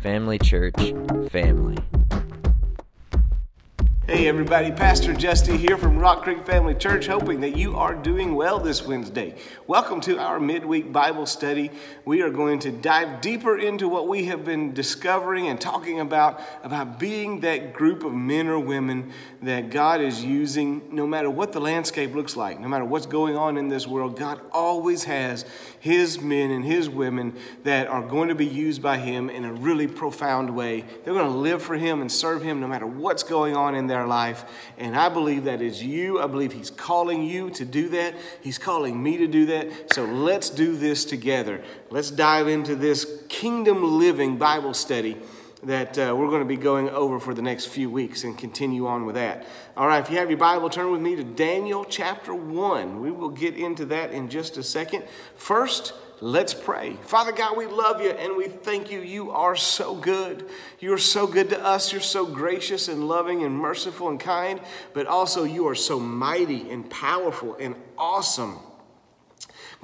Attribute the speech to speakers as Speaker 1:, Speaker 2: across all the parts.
Speaker 1: Family Church family.
Speaker 2: Hey everybody, Pastor Justy here from Rock Creek Family Church, hoping that you are doing well this Wednesday. Welcome to our midweek Bible study. We are going to dive deeper into what we have been discovering and talking about, about being that group of men or women that God is using no matter what the landscape looks like, no matter what's going on in this world. God always has His men and His women that are going to be used by Him in a really profound way. They're going to live for Him and serve Him no matter what's going on in their life. And I believe that is you. I believe He's calling you to do that. He's calling me to do that. So let's do this together. Let's dive into this kingdom living Bible study that uh, we're going to be going over for the next few weeks and continue on with that. All right, if you have your Bible, turn with me to Daniel chapter 1. We will get into that in just a second. First, Let's pray. Father God, we love you and we thank you. You are so good. You're so good to us. You're so gracious and loving and merciful and kind, but also you are so mighty and powerful and awesome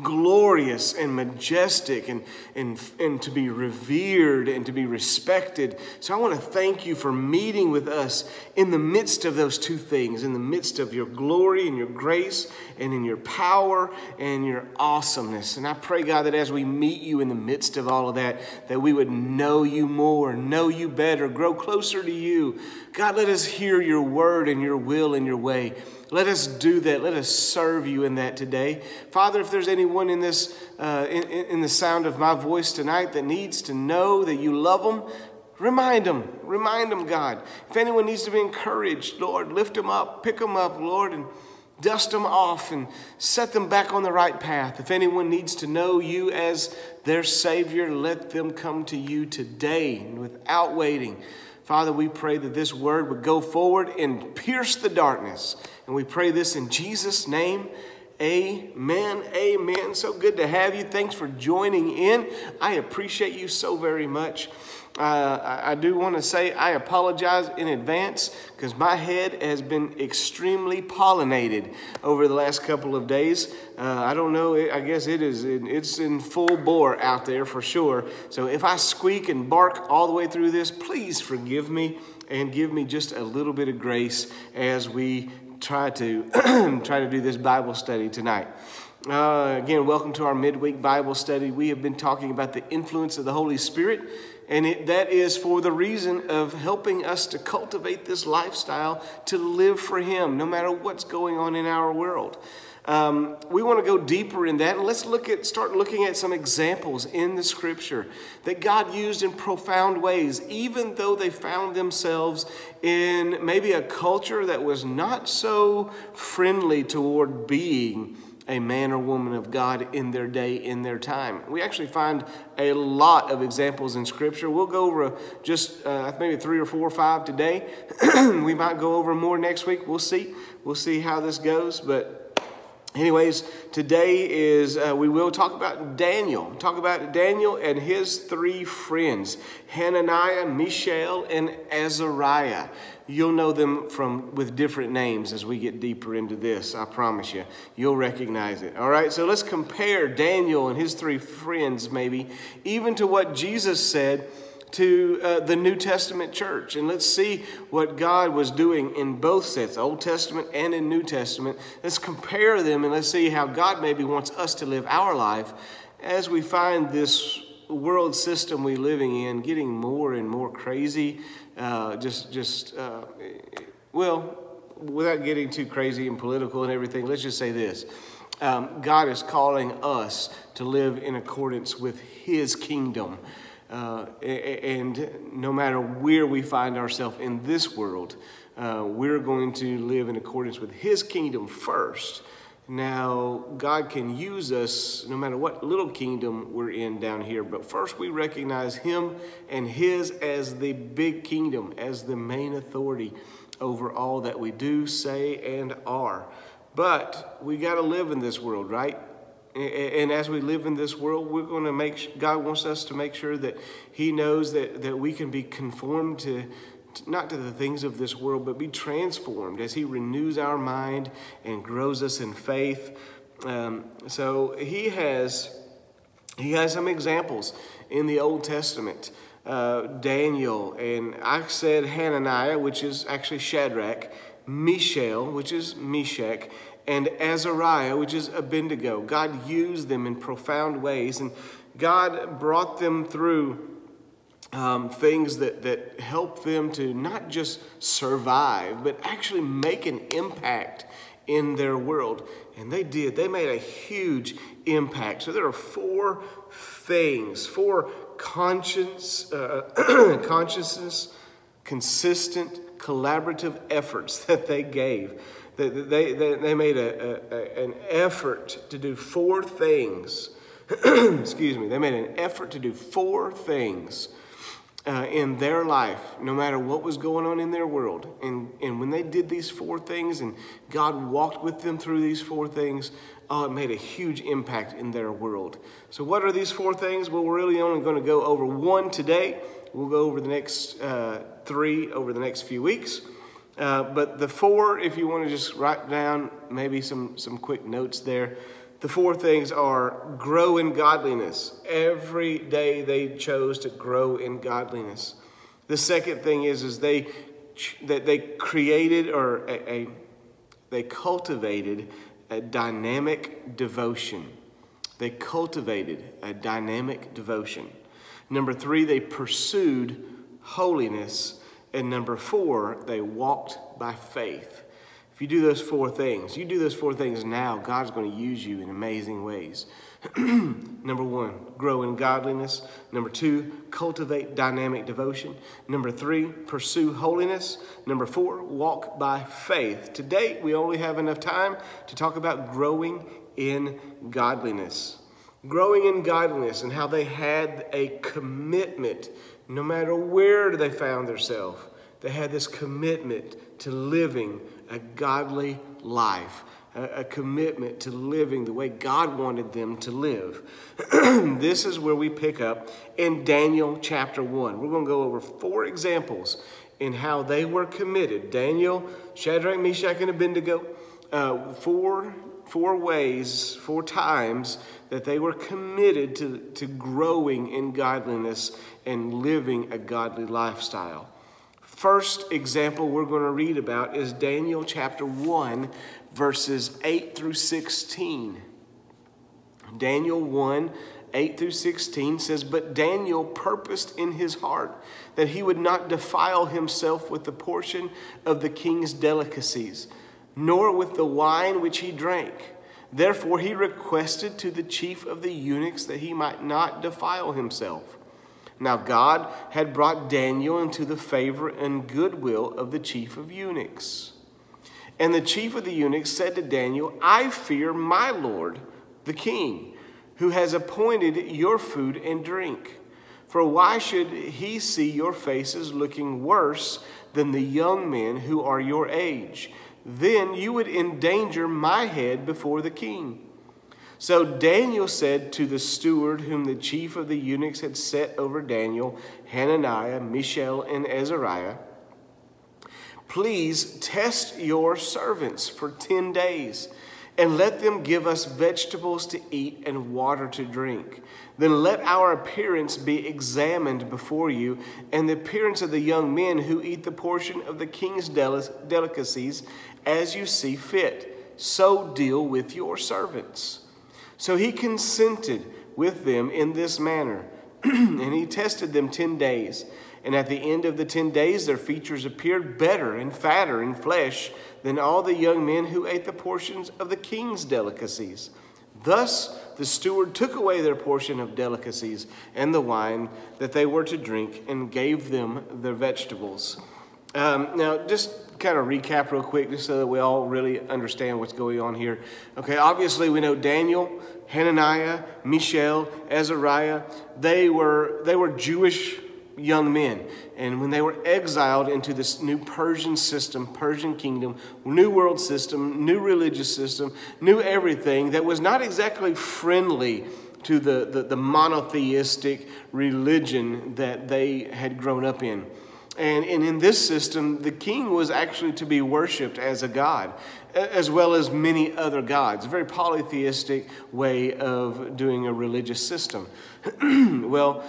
Speaker 2: glorious and majestic and, and, and to be revered and to be respected. So I want to thank you for meeting with us in the midst of those two things, in the midst of your glory and your grace and in your power and your awesomeness. And I pray, God, that as we meet you in the midst of all of that, that we would know you more, know you better, grow closer to you. God, let us hear your word and your will and your way. Let us do that. Let us serve you in that today. Father, if there's anyone in this, uh, in, in the sound of my voice tonight that needs to know that you love them, Remind them, remind them, God. If anyone needs to be encouraged, Lord, lift them up, pick them up, Lord, and dust them off and set them back on the right path. If anyone needs to know you as their Savior, let them come to you today without waiting. Father, we pray that this word would go forward and pierce the darkness. And we pray this in Jesus' name. Amen. Amen. So good to have you. Thanks for joining in. I appreciate you so very much. Uh, I do want to say I apologize in advance because my head has been extremely pollinated over the last couple of days. Uh, I don't know. I guess it is. In, it's in full bore out there for sure. So if I squeak and bark all the way through this, please forgive me and give me just a little bit of grace as we try to try to do this Bible study tonight. Uh, again, welcome to our midweek Bible study. We have been talking about the influence of the Holy Spirit and it, that is for the reason of helping us to cultivate this lifestyle to live for Him, no matter what's going on in our world. Um, we want to go deeper in that, and let's look at start looking at some examples in the Scripture that God used in profound ways, even though they found themselves in maybe a culture that was not so friendly toward being a man or woman of God in their day, in their time. We actually find a lot of examples in Scripture. We'll go over just uh, maybe three or four or five today. we might go over more next week. We'll see. We'll see how this goes. But Anyways, today is uh, we will talk about Daniel. Talk about Daniel and his three friends, Hananiah, Mishael, and Azariah. You'll know them from with different names as we get deeper into this. I promise you, you'll recognize it. All right. So let's compare Daniel and his three friends, maybe even to what Jesus said to uh, the New Testament church. And let's see what God was doing in both sets, Old Testament and in New Testament. Let's compare them and let's see how God maybe wants us to live our life as we find this world system we're living in getting more and more crazy. Uh, just, just, uh, well, without getting too crazy and political and everything, let's just say this. Um, God is calling us to live in accordance with His kingdom. Uh, and no matter where we find ourselves in this world, uh, we're going to live in accordance with His kingdom first. Now, God can use us no matter what little kingdom we're in down here, but first we recognize Him and His as the big kingdom, as the main authority over all that we do, say, and are. But we got to live in this world, right? And as we live in this world, we're going to make, God wants us to make sure that He knows that, that we can be conformed to, not to the things of this world, but be transformed as He renews our mind and grows us in faith. Um, so He has He has some examples in the Old Testament. Uh, Daniel and I said Hananiah, which is actually Shadrach, Mishael, which is Meshach, and Azariah, which is Abednego. God used them in profound ways, and God brought them through um, things that, that help them to not just survive, but actually make an impact in their world. And they did. They made a huge impact. So there are four things, four conscience, uh, consciousness, consistent, collaborative efforts that they gave. They, they, they, made a, a, an effort to do four things. Excuse me. They made an effort to do four things uh, in their life, no matter what was going on in their world. And, and when they did these four things and God walked with them through these four things, oh, it made a huge impact in their world. So, what are these four things? Well, we're really only going to go over one today. We'll go over the next uh, three over the next few weeks. Uh, but the four, if you want to just write down maybe some, some quick notes there, the four things are grow in godliness. Every day they chose to grow in godliness. The second thing is, is they that they created or a, a they cultivated a dynamic devotion. They cultivated a dynamic devotion. Number three, they pursued holiness. And number four, they walked by faith. If you do those four things, you do those four things now, God's going to use you in amazing ways. Number one, grow in godliness. Number two, cultivate dynamic devotion. Number three, pursue holiness. Number four, walk by faith. Today, we only have enough time to talk about growing in godliness. Growing in godliness and how they had a commitment, no matter where they found themselves, they had this commitment to living a godly life, a, commitment to living the way God wanted them to live. this is where we pick up in Daniel chapter 1. We're going to go over four examples in how they were committed. Daniel, Shadrach, Meshach, and Abednego, uh, four, four ways, four times that they were committed to, to growing in godliness and living a godly lifestyle. First example we're going to read about is Daniel chapter 1, verses 8 through 16. Daniel 1, 8 through 16 says, But Daniel purposed in his heart that he would not defile himself with the portion of the king's delicacies, nor with the wine which he drank. Therefore he requested to the chief of the eunuchs that he might not defile himself. Now God had brought Daniel into the favor and goodwill of the chief of eunuchs. And the chief of the eunuchs said to Daniel, I fear my lord, the king, who has appointed your food and drink. For why should he see your faces looking worse than the young men who are your age? Then you would endanger my head before the king. So Daniel said to the steward whom the chief of the eunuchs had set over Daniel, Hananiah, Mishael, and Azariah, Please test your servants for 10 days and let them give us vegetables to eat and water to drink. Then let our appearance be examined before you, and the appearance of the young men who eat the portion of the king's delicacies as you see fit. So deal with your servants. So he consented with them in this manner, and he tested them ten days. And at the end of the ten days, their features appeared better and fatter in flesh than all the young men who ate the portions of the king's delicacies. Thus the steward took away their portion of delicacies and the wine that they were to drink and gave them their vegetables. Um, now, just kind of recap real quick, just so that we all really understand what's going on here. Okay, obviously we know Daniel, Hananiah, Mishael, Azariah. They were they were Jewish young men, and when they were exiled into this new Persian system, Persian kingdom, new world system, new religious system, new everything that was not exactly friendly to the, the, the monotheistic religion that they had grown up in. And, and in this system, the king was actually to be worshiped as a god, as well as many other gods. A very polytheistic way of doing a religious system. well,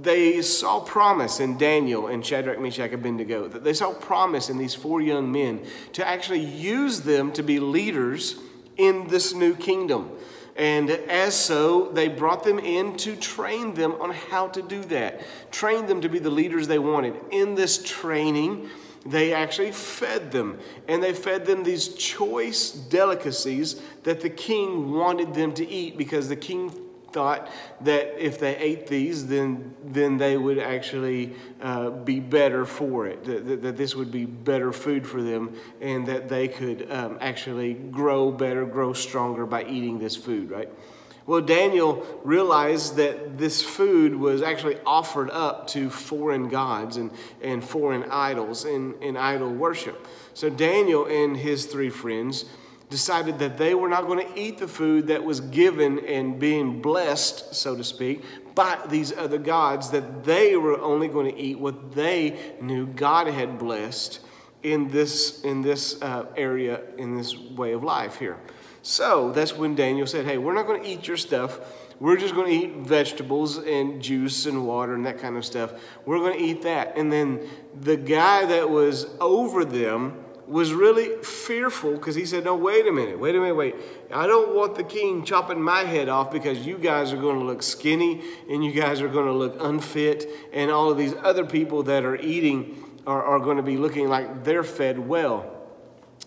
Speaker 2: they saw promise in Daniel and Shadrach, Meshach, Abednego. They saw promise in these four young men to actually use them to be leaders in this new kingdom. And as so, they brought them in to train them on how to do that, train them to be the leaders they wanted. In this training, they actually fed them, and they fed them these choice delicacies that the king wanted them to eat because the king thought that if they ate these, then, then they would actually uh, be better for it, that, that, this would be better food for them, and that they could um, actually grow better, grow stronger by eating this food, right? Well, Daniel realized that this food was actually offered up to foreign gods and, and foreign idols in, in idol worship. So Daniel and his three friends decided that they were not going to eat the food that was given and being blessed, so to speak, by these other gods, that they were only going to eat what they knew God had blessed in this, in this uh, area, in this way of life here. So that's when Daniel said, Hey, we're not going to eat your stuff. We're just going to eat vegetables and juice and water and that kind of stuff. We're going to eat that. And then the guy that was over them, was really fearful because he said, No, wait a minute, wait a minute, wait. I don't want the king chopping my head off because you guys are going to look skinny and you guys are going to look unfit, and all of these other people that are eating are, are going to be looking like they're fed well.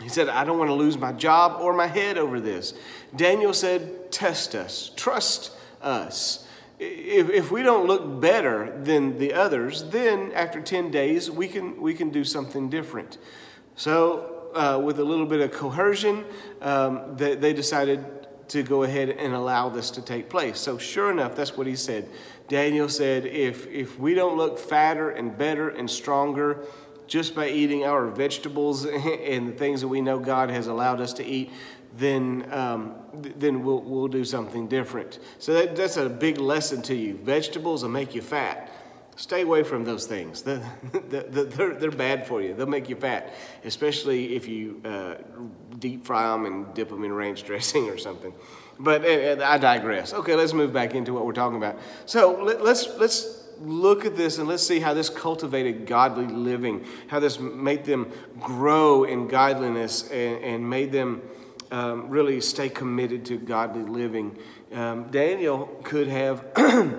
Speaker 2: He said, I don't want to lose my job or my head over this. Daniel said, Test us, trust us. If, if we don't look better than the others, then after 10 days, we can, we can do something different. So, uh, with a little bit of coercion, um, they, they decided to go ahead and allow this to take place. So, sure enough, that's what he said. Daniel said, if, if we don't look fatter and better and stronger just by eating our vegetables and the things that we know God has allowed us to eat, then, um, then we'll, we'll do something different. So, that, that's a big lesson to you. Vegetables will make you fat. Stay away from those things. They're, they're, they're, bad for you. They'll make you fat, especially if you uh, deep fry them and dip them in ranch dressing or something. But uh, I digress. Okay, let's move back into what we're talking about. So let, let's let's look at this and let's see how this cultivated godly living, how this made them grow in godliness and, and made them um, really stay committed to godly living. Um, Daniel could have.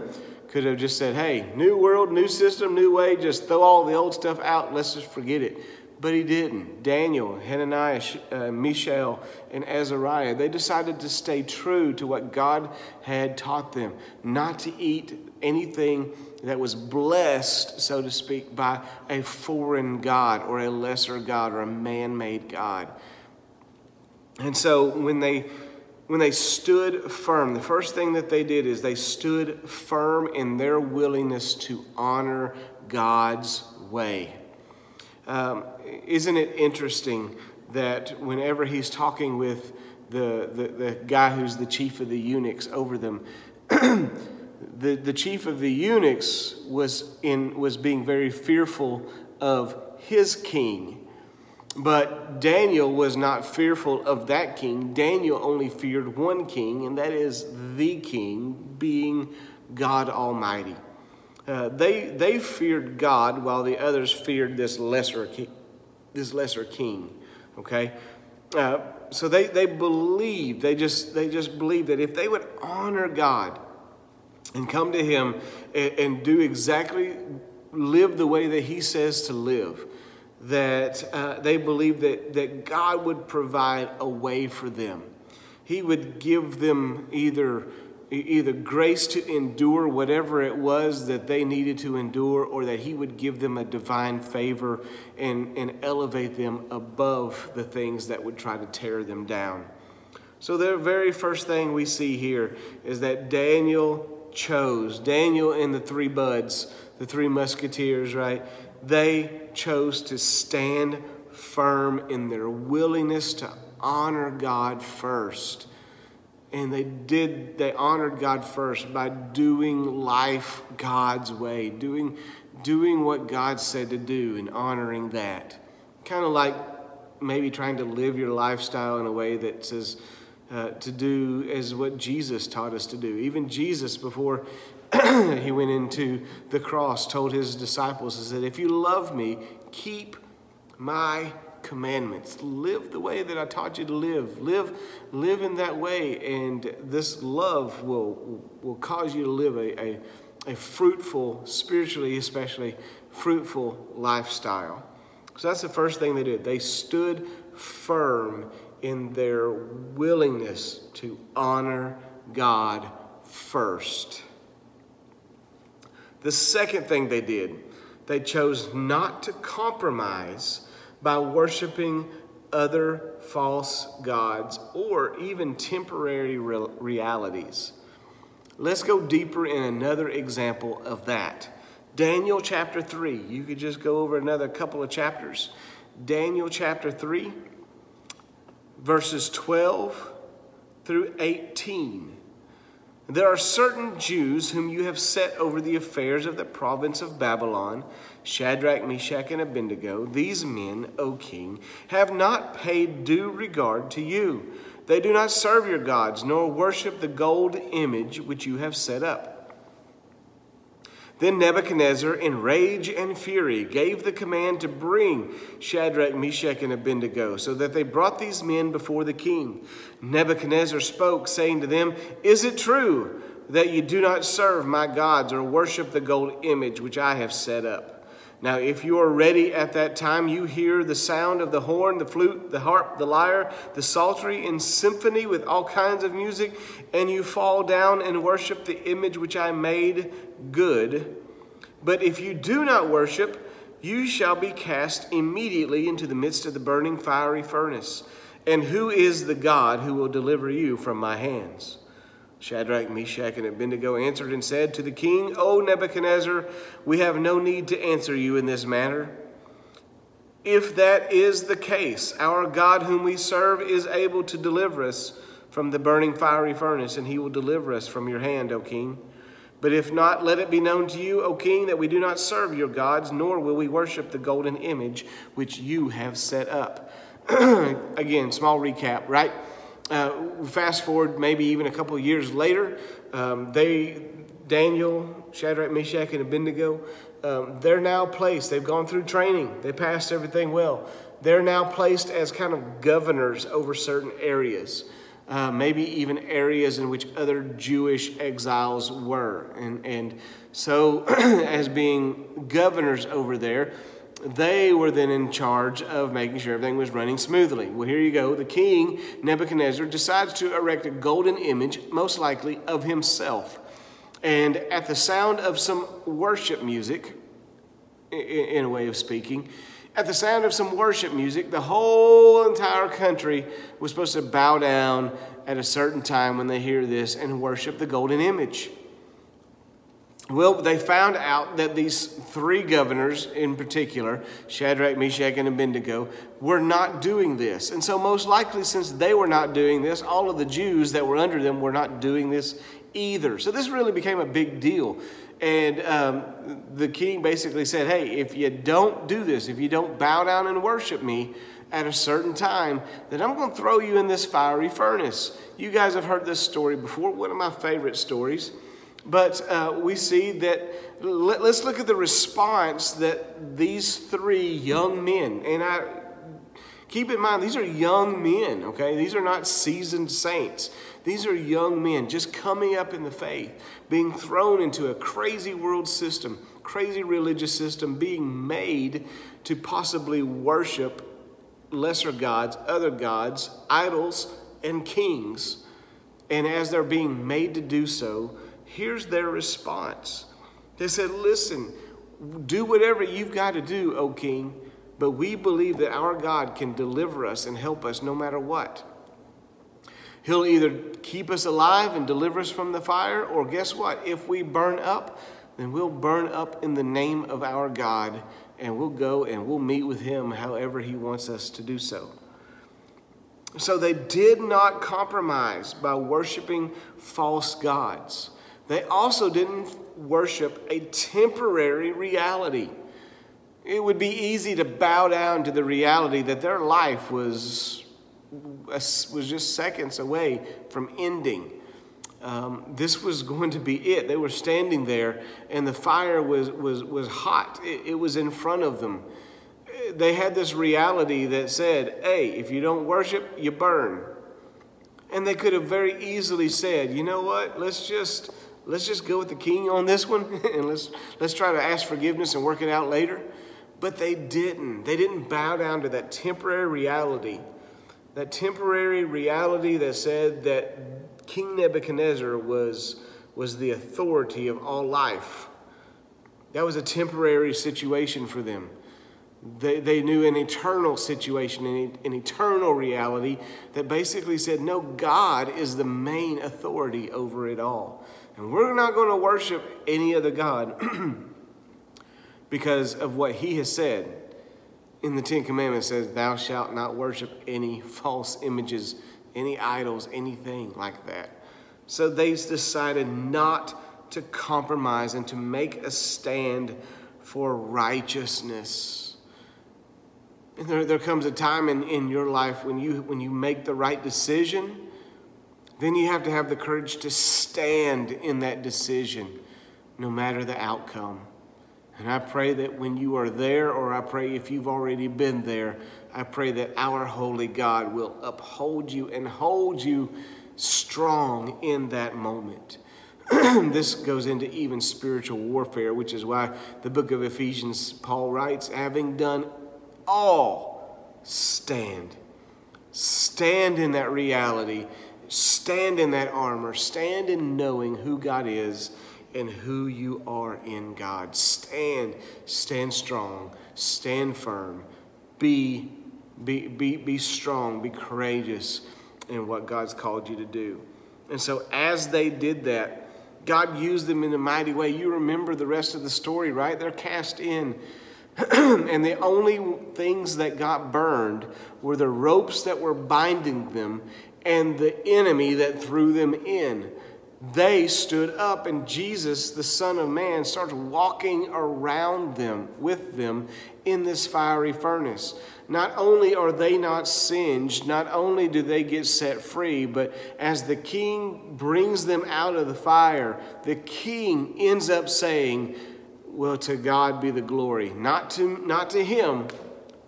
Speaker 2: could have just said, hey, new world, new system, new way, just throw all the old stuff out, let's just forget it. But he didn't. Daniel, Hananiah, uh, Mishael, and Azariah, they decided to stay true to what God had taught them, not to eat anything that was blessed, so to speak, by a foreign God or a lesser God or a man made God. And so when they when they stood firm, the first thing that they did is they stood firm in their willingness to honor God's way. Um, isn't it interesting that whenever he's talking with the, the, the guy who's the chief of the eunuchs over them, the, the chief of the eunuchs was, in, was being very fearful of his king but Daniel was not fearful of that king. Daniel only feared one king, and that is the king, being God Almighty. Uh, they, they feared God while the others feared this lesser king. This lesser king, okay? Uh, so they, they believed, they just, they just believed that if they would honor God and come to Him and, and do exactly, live the way that He says to live, that uh, they believed that, that God would provide a way for them. He would give them either either grace to endure whatever it was that they needed to endure, or that He would give them a divine favor and, and elevate them above the things that would try to tear them down. So, the very first thing we see here is that Daniel chose, Daniel and the three buds, the three musketeers, right? They chose to stand firm in their willingness to honor God first and they did they honored god first by doing life god's way doing doing what god said to do and honoring that. Kind of like maybe trying to live your lifestyle in a way that says uh, to do as what jesus taught us to do. Even jesus before he went into the cross told his disciples he said if you love me keep my commandments. Live the way that I taught you to live. Live, live in that way, and this love will, will cause you to live a, a, a fruitful, spiritually especially, fruitful lifestyle. So that's the first thing they did. They stood firm in their willingness to honor God first. The second thing they did, they chose not to compromise by worshiping other false gods or even temporary realities. Let's go deeper in another example of that. Daniel chapter 3. You could just go over another couple of chapters. Daniel chapter 3, verses 12 through 18. There are certain Jews whom you have set over the affairs of the province of Babylon Shadrach, Meshach, and Abednego. These men, O king, have not paid due regard to you. They do not serve your gods, nor worship the gold image which you have set up. Then Nebuchadnezzar, in rage and fury, gave the command to bring Shadrach, Meshach, and Abednego, so that they brought these men before the king. Nebuchadnezzar spoke, saying to them, Is it true that you do not serve my gods or worship the gold image which I have set up? Now, if you are ready at that time, you hear the sound of the horn, the flute, the harp, the lyre, the psaltery, in symphony with all kinds of music, and you fall down and worship the image which I made good. But if you do not worship, you shall be cast immediately into the midst of the burning fiery furnace. And who is the God who will deliver you from my hands? Shadrach, Meshach, and Abednego answered and said to the king, O Nebuchadnezzar, we have no need to answer you in this matter. If that is the case, our God whom we serve is able to deliver us from the burning fiery furnace, and he will deliver us from your hand, O king. But if not, let it be known to you, O king, that we do not serve your gods, nor will we worship the golden image which you have set up. Again, small recap, right? Uh, fast forward maybe even a couple years later, um, they, Daniel, Shadrach, Meshach, and Abednego, um, they're now placed. They've gone through training. They passed everything well. They're now placed as kind of governors over certain areas. Uh, maybe even areas in which other Jewish exiles were. And, and so, as being governors over there, they were then in charge of making sure everything was running smoothly. Well, here you go. The king, Nebuchadnezzar, decides to erect a golden image, most likely of himself. And at the sound of some worship music, in a way of speaking, at the sound of some worship music, the whole entire country was supposed to bow down at a certain time when they hear this and worship the golden image. Well, they found out that these three governors in particular, Shadrach, Meshach, and Abednego, were not doing this. And so, most likely, since they were not doing this, all of the Jews that were under them were not doing this either. So, this really became a big deal. And um, the king basically said, Hey, if you don't do this, if you don't bow down and worship me, at a certain time, then I'm going to throw you in this fiery furnace. You guys have heard this story before, one of my favorite stories. But uh, we see that, let, us look at the response that these three young men, and I keep in mind, these are young men, okay? These are not seasoned saints. These are young men just coming up in the faith, being thrown into a crazy world system, crazy religious system, being made to possibly worship lesser gods, other gods, idols, and kings. And as they're being made to do so, here's their response. They said, Listen, do whatever you've got to do, O king, but we believe that our God can deliver us and help us no matter what. He'll either keep us alive and deliver us from the fire, or guess what? If we burn up, then we'll burn up in the name of our God and we'll go and we'll meet with him however he wants us to do so. So they did not compromise by worshiping false gods. They also didn't worship a temporary reality. It would be easy to bow down to the reality that their life was, was just seconds away from ending. Um, this was going to be it. They were standing there, and the fire was, was, was hot, it, it was in front of them. They had this reality that said, hey, if you don't worship, you burn. And they could have very easily said, you know what, let's just let's just go with the king on this one and let's let's try to ask forgiveness and work it out later but they didn't they didn't bow down to that temporary reality that temporary reality that said that King Nebuchadnezzar was, was the authority of all life. That was a temporary situation for them. They, they knew an eternal situation, an, an eternal reality that basically said, no, God is the main authority over it all. And we're not going to worship any other God because of what he has said. In the Ten Commandments says, Thou shalt not worship any false images any idols, anything like that. So they decided not to compromise and to make a stand for righteousness. And there, there comes a time in, in your life when you, when you make the right decision, then you have to have the courage to stand in that decision, no matter the outcome. And I pray that when you are there, or I pray if you've already been there, I pray that our holy God will uphold you and hold you strong in that moment. this goes into even spiritual warfare, which is why the book of Ephesians, Paul writes, having done all, stand. Stand in that reality, stand in that armor, stand in knowing who God is and who you are in God. Stand, stand strong, stand firm, be be, be, be strong, be courageous in what God's called you to do. And so, as they did that, God used them in a mighty way. You remember the rest of the story, right? They're cast in. and the only things that got burned were the ropes that were binding them and the enemy that threw them in they stood up, and Jesus, the Son of Man, starts walking around them, with them, in this fiery furnace. Not only are they not singed, not only do they get set free, but as the king brings them out of the fire, the king ends up saying, Well, to God be the glory. Not to, not to him,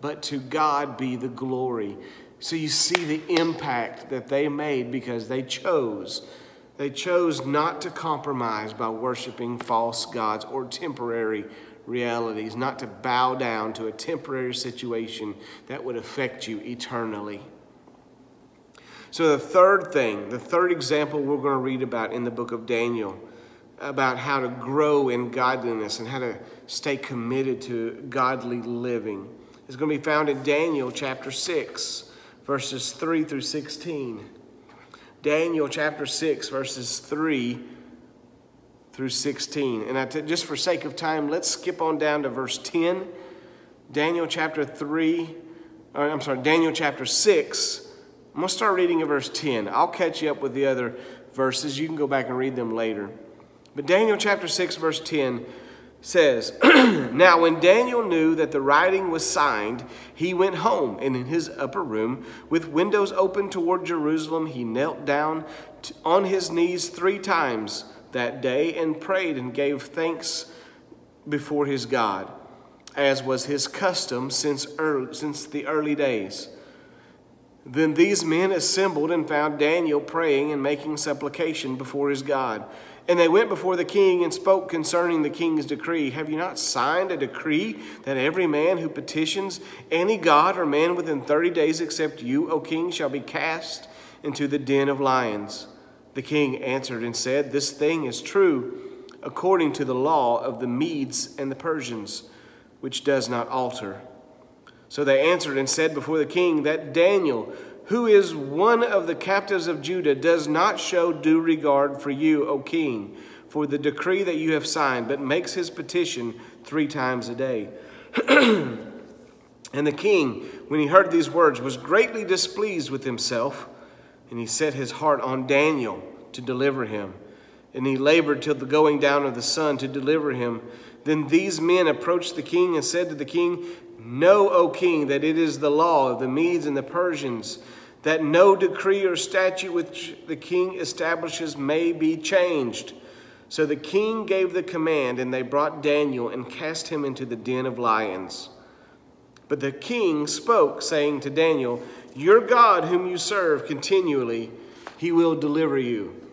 Speaker 2: but to God be the glory. So you see the impact that they made because they chose they chose not to compromise by worshiping false gods or temporary realities, not to bow down to a temporary situation that would affect you eternally. So, the third thing, the third example we're going to read about in the book of Daniel, about how to grow in godliness and how to stay committed to godly living, is going to be found in Daniel chapter 6, verses 3 through 16. Daniel chapter 6, verses 3 through 16. And I t- just for sake of time, let's skip on down to verse 10. Daniel chapter 3, or I'm sorry, Daniel chapter 6. I'm going to start reading at verse 10. I'll catch you up with the other verses. You can go back and read them later. But Daniel chapter 6, verse 10 says, Now when Daniel knew that the writing was signed, he went home, and in his upper room, with windows open toward Jerusalem, he knelt down on his knees three times that day and prayed and gave thanks before his God, as was his custom since, early, since the early days. Then these men assembled and found Daniel praying and making supplication before his God. And they went before the king and spoke concerning the king's decree. Have you not signed a decree that every man who petitions any god or man within 30 days except you, O king, shall be cast into the den of lions? The king answered and said, This thing is true according to the law of the Medes and the Persians, which does not alter. So they answered and said before the king that Daniel, who is one of the captives of Judah, does not show due regard for you, O king, for the decree that you have signed, but makes his petition three times a day. and the king, when he heard these words, was greatly displeased with himself, and he set his heart on Daniel to deliver him. And he labored till the going down of the sun to deliver him. Then these men approached the king and said to the king, Know, O king, that it is the law of the Medes and the Persians that no decree or statute which the king establishes may be changed. So the king gave the command, and they brought Daniel and cast him into the den of lions. But the king spoke, saying to Daniel, Your God, whom you serve continually, he will deliver you.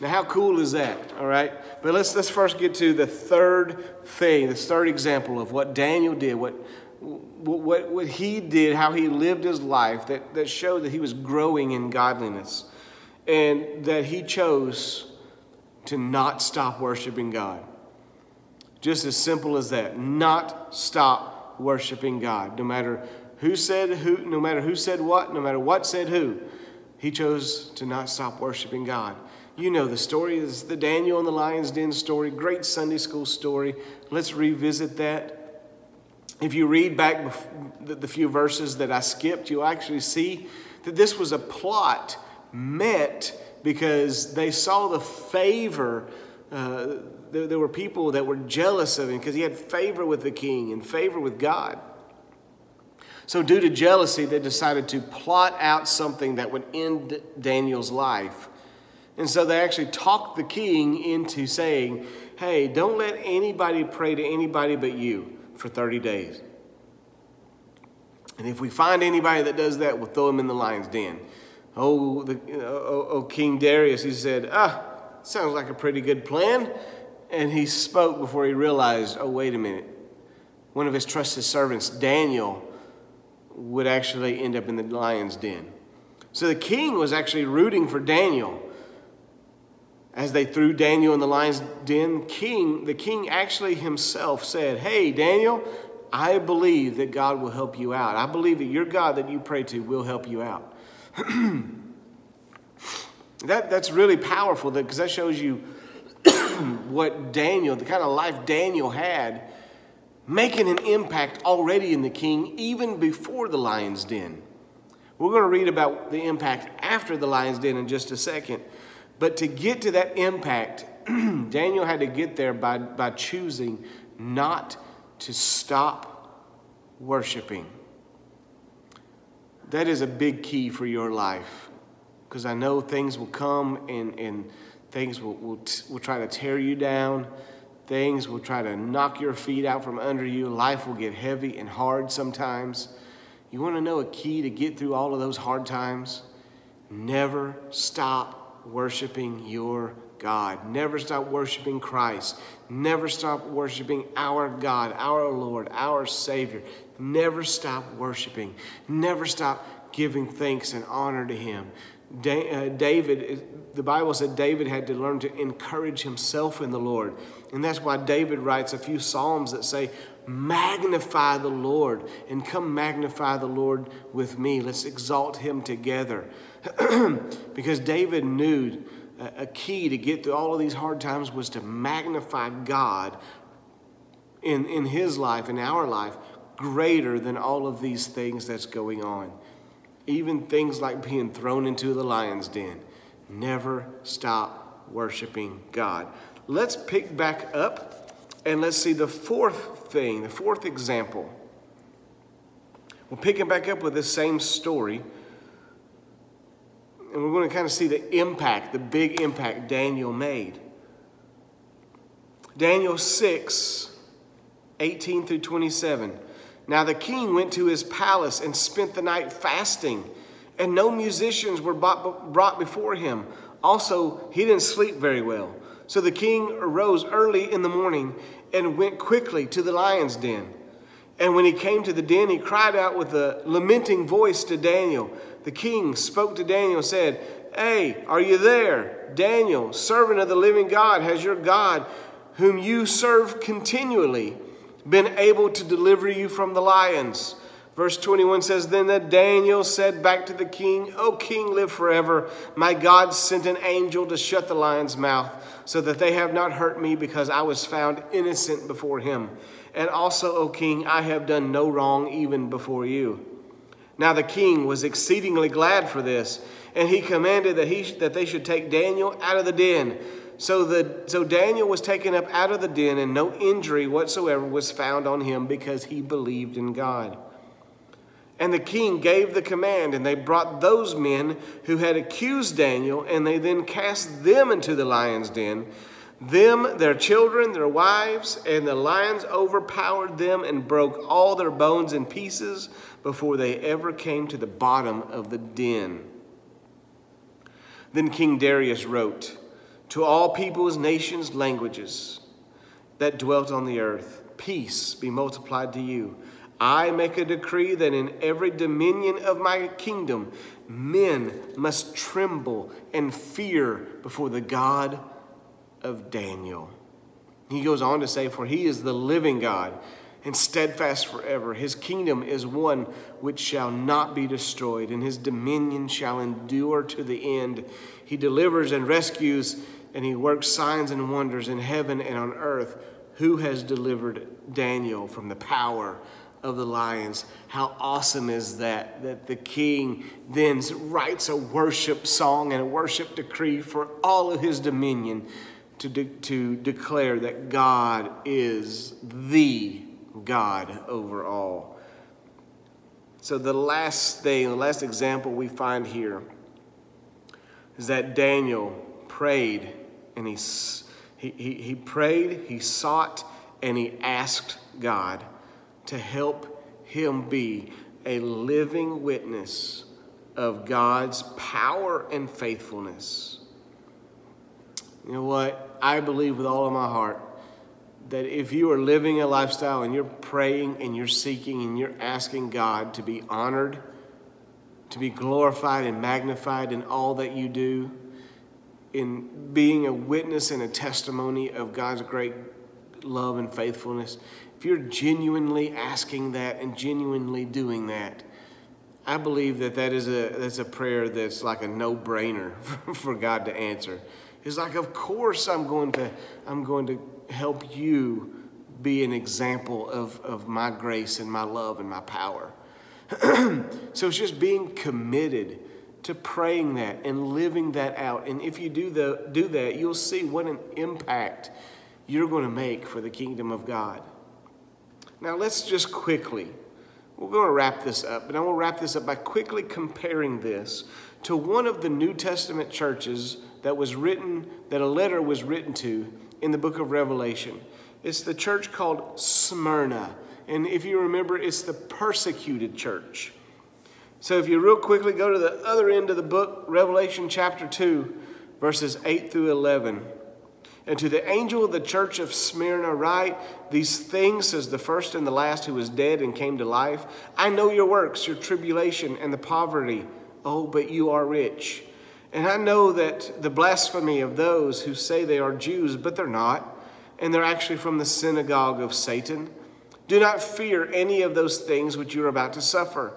Speaker 2: Now, how cool is that? All right. But let's let's first get to the third thing, the third example of what Daniel did, what what, what he did, how he lived his life, that, that showed that he was growing in godliness and that he chose to not stop worshiping God. Just as simple as that. Not stop worshiping God. No matter who said who, no matter who said what, no matter what said who, he chose to not stop worshiping God. You know the story is the Daniel and the lion's den story, great Sunday school story. Let's revisit that if you read back the few verses that I skipped, you'll actually see that this was a plot met because they saw the favor. Uh, there, there were people that were jealous of him because he had favor with the king and favor with God. So, due to jealousy, they decided to plot out something that would end Daniel's life. And so they actually talked the king into saying, Hey, don't let anybody pray to anybody but you for 30 days. And if we find anybody that does that, we'll throw them in the lion's den. Oh, the, oh, oh, King Darius, he said, ah, sounds like a pretty good plan. And he spoke before he realized, oh, wait a minute. One of his trusted servants, Daniel, would actually end up in the lion's den. So the king was actually rooting for Daniel. As they threw Daniel in the lion's den, king, the king actually himself said, Hey, Daniel, I believe that God will help you out. I believe that your God that you pray to will help you out. that, that's really powerful because that shows you what Daniel, the kind of life Daniel had, making an impact already in the king, even before the lion's den. We're going to read about the impact after the lion's den in just a second. But to get to that impact, Daniel had to get there by, by choosing not to stop worshiping. That is a big key for your life because I know things will come and, and things will, will, will try to tear you down. Things will try to knock your feet out from under you. Life will get heavy and hard sometimes. You want to know a key to get through all of those hard times? Never stop worshiping your God. Never stop worshiping Christ. Never stop worshiping our God, our Lord, our Savior. Never stop worshiping. Never stop giving thanks and honor to Him. Uh, David, the Bible said David had to learn to encourage himself in the Lord. And that's why David writes a few Psalms that say, Magnify the Lord and come magnify the Lord with me. Let's exalt Him together. because David knew uh, a key to get through all of these hard times was to magnify God in, in his life, in our life, greater than all of these things that's going on. Even things like being thrown into the lion's den. Never stop worshiping God. Let's pick back up and let's see the fourth thing, the fourth example. We're picking back up with the same story and we're going to kind of see the impact, the big impact Daniel made. Daniel 6, 18 through 27. Now the king went to his palace and spent the night fasting, and no musicians were brought before him. Also, he didn't sleep very well. So the king arose early in the morning and went quickly to the lion's den. And when he came to the den, he cried out with a lamenting voice to Daniel. The king spoke to Daniel and said, Hey, are you there? Daniel, servant of the living God, has your God, whom you serve continually, been able to deliver you from the lions? Verse 21 says, Then that Daniel said back to the king, O king, live forever. My God sent an angel to shut the lion's mouth, so that they have not hurt me, because I was found innocent before him. And also, O king, I have done no wrong even before you. Now the king was exceedingly glad for this, and he commanded that, he, that they should take Daniel out of the den. So, the, so Daniel was taken up out of the den, and no injury whatsoever was found on him because he believed in God. And the king gave the command, and they brought those men who had accused Daniel, and they then cast them into the lion's den. Them, their children, their wives, and the lions overpowered them and broke all their bones in pieces before they ever came to the bottom of the den. Then King Darius wrote to all peoples, nations, languages that dwelt on the earth Peace be multiplied to you. I make a decree that in every dominion of my kingdom, men must tremble and fear before the God of Daniel. He goes on to say, For he is the living God and steadfast forever. His kingdom is one which shall not be destroyed, and his dominion shall endure to the end. He delivers and rescues, and he works signs and wonders in heaven and on earth. Who has delivered Daniel from the power of the lions. How awesome is that? That the king then writes a worship song and a worship decree for all of his dominion to, de- to declare that God is the God over all. So, the last thing, the last example we find here is that Daniel prayed and he, he, he, he prayed, he sought, and he asked God to help him be a living witness of God's power and faithfulness. You know what? I believe with all of my heart that if you are living a lifestyle and you're praying and you're seeking and you're asking God to be honored, to be glorified and magnified in all that you do, in being a witness and a testimony of God's great love and faithfulness, if you're genuinely asking that and genuinely doing that, I believe that that is a that's a prayer that's like a no-brainer for God to answer. It's like, of course, I'm going to I'm going to help you be an example of, of my grace and my love and my power. so it's just being committed to praying that and living that out. And if you do the do that, you'll see what an impact you're going to make for the kingdom of God. Now, let's just quickly, we're going to wrap this up, but I will wrap this up by quickly comparing this to one of the New Testament churches that was written, that a letter was written to in the book of Revelation. It's the church called Smyrna. And if you remember, it's the persecuted church. So if you real quickly go to the other end of the book, Revelation chapter 2, verses 8 through 11. And to the angel of the church of Smyrna, write these things, says the first and the last who was dead and came to life. I know your works, your tribulation, and the poverty. Oh, but you are rich. And I know that the blasphemy of those who say they are Jews, but they're not, and they're actually from the synagogue of Satan. Do not fear any of those things which you're about to suffer.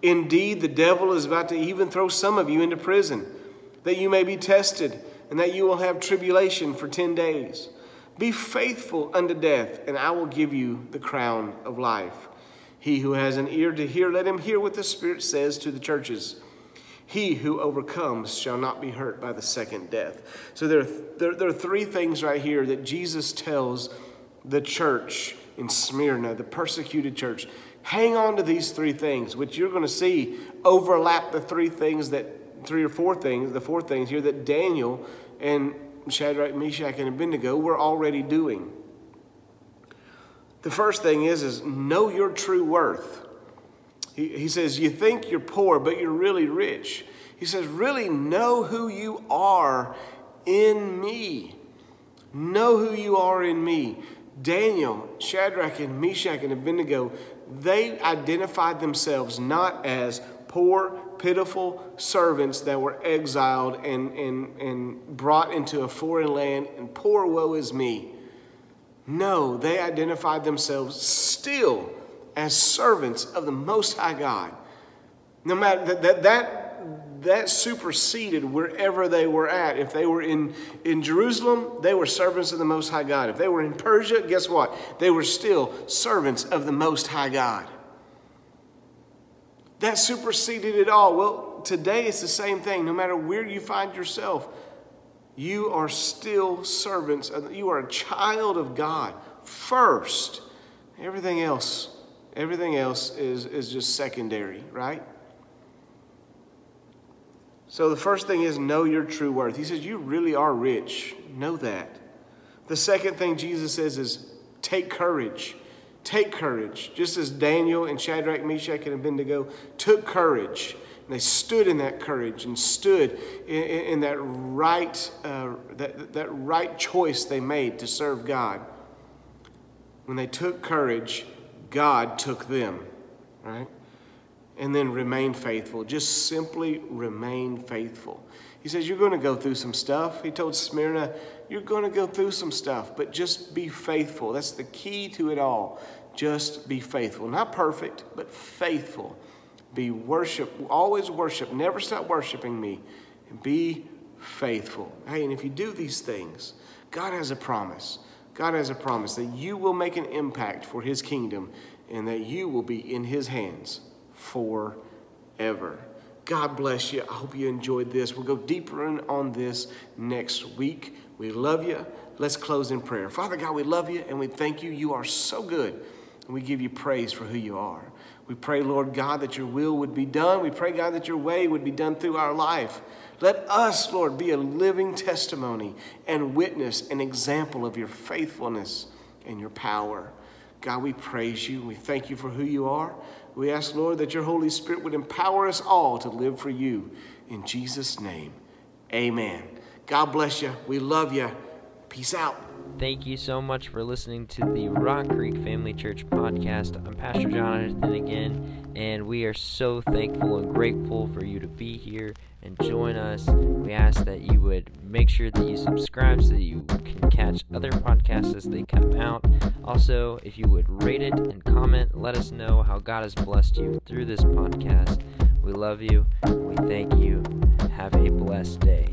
Speaker 2: Indeed, the devil is about to even throw some of you into prison, that you may be tested and that you will have tribulation for 10 days. Be faithful unto death, and I will give you the crown of life. He who has an ear to hear, let him hear what the Spirit says to the churches. He who overcomes shall not be hurt by the second death. So there are, there, there are three things right here that Jesus tells the church in Smyrna, the persecuted church. Hang on to these three things, which you're going to see overlap the three things that three or four things, the four things here that Daniel and Shadrach, Meshach, and Abednego were already doing. The first thing is, is know your true worth. He, he says, you think you're poor, but you're really rich. He says, really know who you are in me. Know who you are in me. Daniel, Shadrach, and Meshach, and Abednego, they identified themselves not as poor, pitiful servants that were exiled and, and, and brought into a foreign land, and poor woe is me. No, they identified themselves still as servants of the Most High God. No matter that, that, that, that superseded wherever they were at. If they were in, in Jerusalem, they were servants of the Most High God. If they were in Persia, guess what? They were still servants of the Most High God. That superseded it all. Well, today it's the same thing. No matter where you find yourself, you are still servants. You are a child of God first. Everything else, everything else is, is just secondary, right? So the first thing is know your true worth. He says, You really are rich. Know that. The second thing Jesus says is take courage. Take courage. Just as Daniel and Shadrach, Meshach, and Abednego took courage and they stood in that courage and stood in, in that right uh, that, that right choice they made to serve God. When they took courage, God took them, right? And then remain faithful. Just simply remain faithful. He says, You're going to go through some stuff. He told Smyrna, You're going to go through some stuff, but just be faithful. That's the key to it all. Just be faithful. Not perfect, but faithful. Be worship, always worship, never stop worshiping me, and be faithful. Hey, and if you do these things, God has a promise. God has a promise that you will make an impact for His kingdom and that you will be in His hands forever. God bless you. I hope you enjoyed this. We'll go deeper in on this next week. We love you. Let's close in prayer. Father God, we love you and we thank you. You are so good. And we give you praise for who you are. We pray, Lord God, that your will would be done. We pray, God, that your way would be done through our life. Let us, Lord, be a living testimony and witness, an example of your faithfulness and your power. God, we praise you. We thank you for who you are. We ask, Lord, that your Holy Spirit would empower us all to live for you. In Jesus' name, amen. God bless you. We love you. Peace out.
Speaker 1: Thank you so much for listening to the Rock Creek Family Church podcast. I'm Pastor Jonathan again, and we are so thankful and grateful for you to be here and join us. We ask that you would make sure that you subscribe so that you can catch other podcasts as they come out. Also, if you would rate it and comment, let us know how God has blessed you through this podcast. We love you. We thank you. Have a blessed day.